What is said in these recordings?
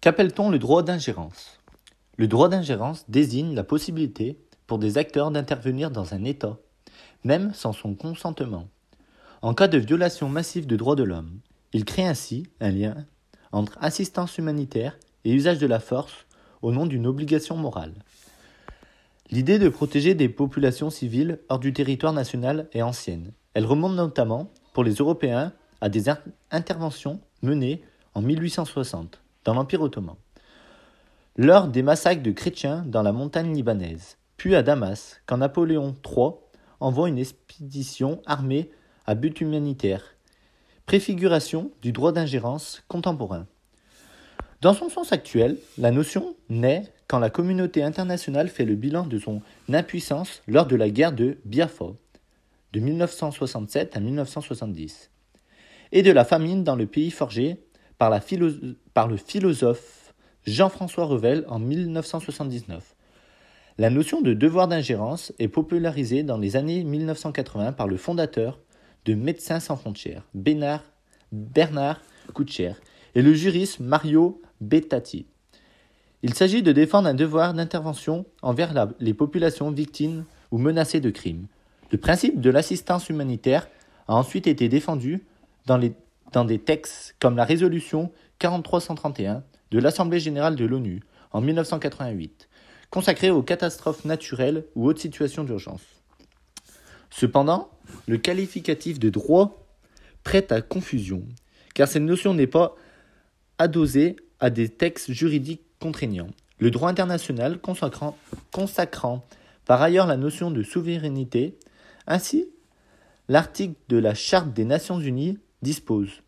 Qu'appelle-t-on le droit d'ingérence? Le droit d'ingérence désigne la possibilité pour des acteurs d'intervenir dans un État, même sans son consentement. En cas de violation massive de droits de l'homme, il crée ainsi un lien entre assistance humanitaire et usage de la force au nom d'une obligation morale. L'idée de protéger des populations civiles hors du territoire national est ancienne. Elle remonte notamment, pour les Européens, à des interventions menées en 1860 dans l'Empire ottoman. Lors des massacres de chrétiens dans la montagne libanaise, puis à Damas, quand Napoléon III envoie une expédition armée à but humanitaire, préfiguration du droit d'ingérence contemporain. Dans son sens actuel, la notion naît quand la communauté internationale fait le bilan de son impuissance lors de la guerre de Biafra de 1967 à 1970 et de la famine dans le pays forgé par, le philosophe Jean-François Revel en 1979. La notion de devoir d'ingérence est popularisée dans les années 1980 par le fondateur de Médecins sans frontières, Bernard, Bernard Koucher, et le juriste Mario Bettati. Il s'agit de défendre un devoir d'intervention envers les populations victimes ou menacées de crimes. Le principe de l'assistance humanitaire a ensuite été défendu dans, les, dans des textes comme la résolution 4331 de l'Assemblée générale de l'ONU en 1988, consacrée aux catastrophes naturelles ou autres situations d'urgence. Cependant, le qualificatif de droit prête à confusion, car cette notion n'est pas adosée à des textes juridiques contraignants. Le droit international consacrant, consacrant par ailleurs la notion de souveraineté, ainsi l'article de la Charte des Nations Unies dispose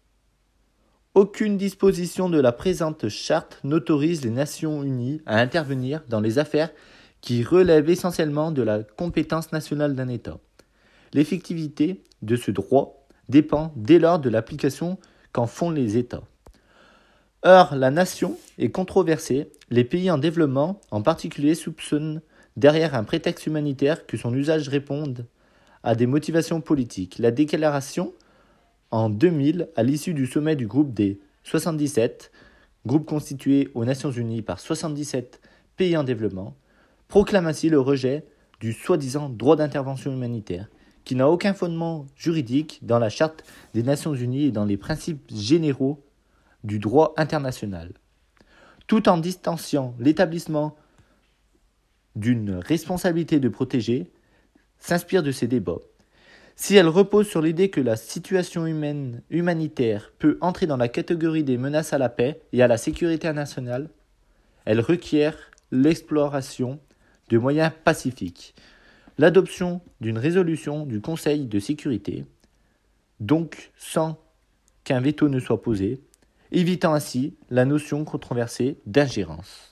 Aucune disposition de la présente charte n'autorise les Nations Unies à intervenir dans les affaires qui relèvent essentiellement de la compétence nationale d'un État. L'effectivité de ce droit dépend dès lors de l'application qu'en font les États. Or, la nation est controversée, les pays en développement en particulier soupçonnent derrière un prétexte humanitaire que son usage réponde à des motivations politiques. La déclaration en 2000, à l'issue du sommet du groupe des 77, groupe constitué aux Nations Unies par 77 pays en développement, proclame ainsi le rejet du soi-disant droit d'intervention humanitaire, qui n'a aucun fondement juridique dans la Charte des Nations Unies et dans les principes généraux du droit international, tout en distanciant l'établissement d'une responsabilité de protéger, s'inspire de ces débats. Si elle repose sur l'idée que la situation humaine, humanitaire peut entrer dans la catégorie des menaces à la paix et à la sécurité nationale, elle requiert l'exploration de moyens pacifiques, l'adoption d'une résolution du Conseil de sécurité, donc sans qu'un veto ne soit posé, évitant ainsi la notion controversée d'ingérence.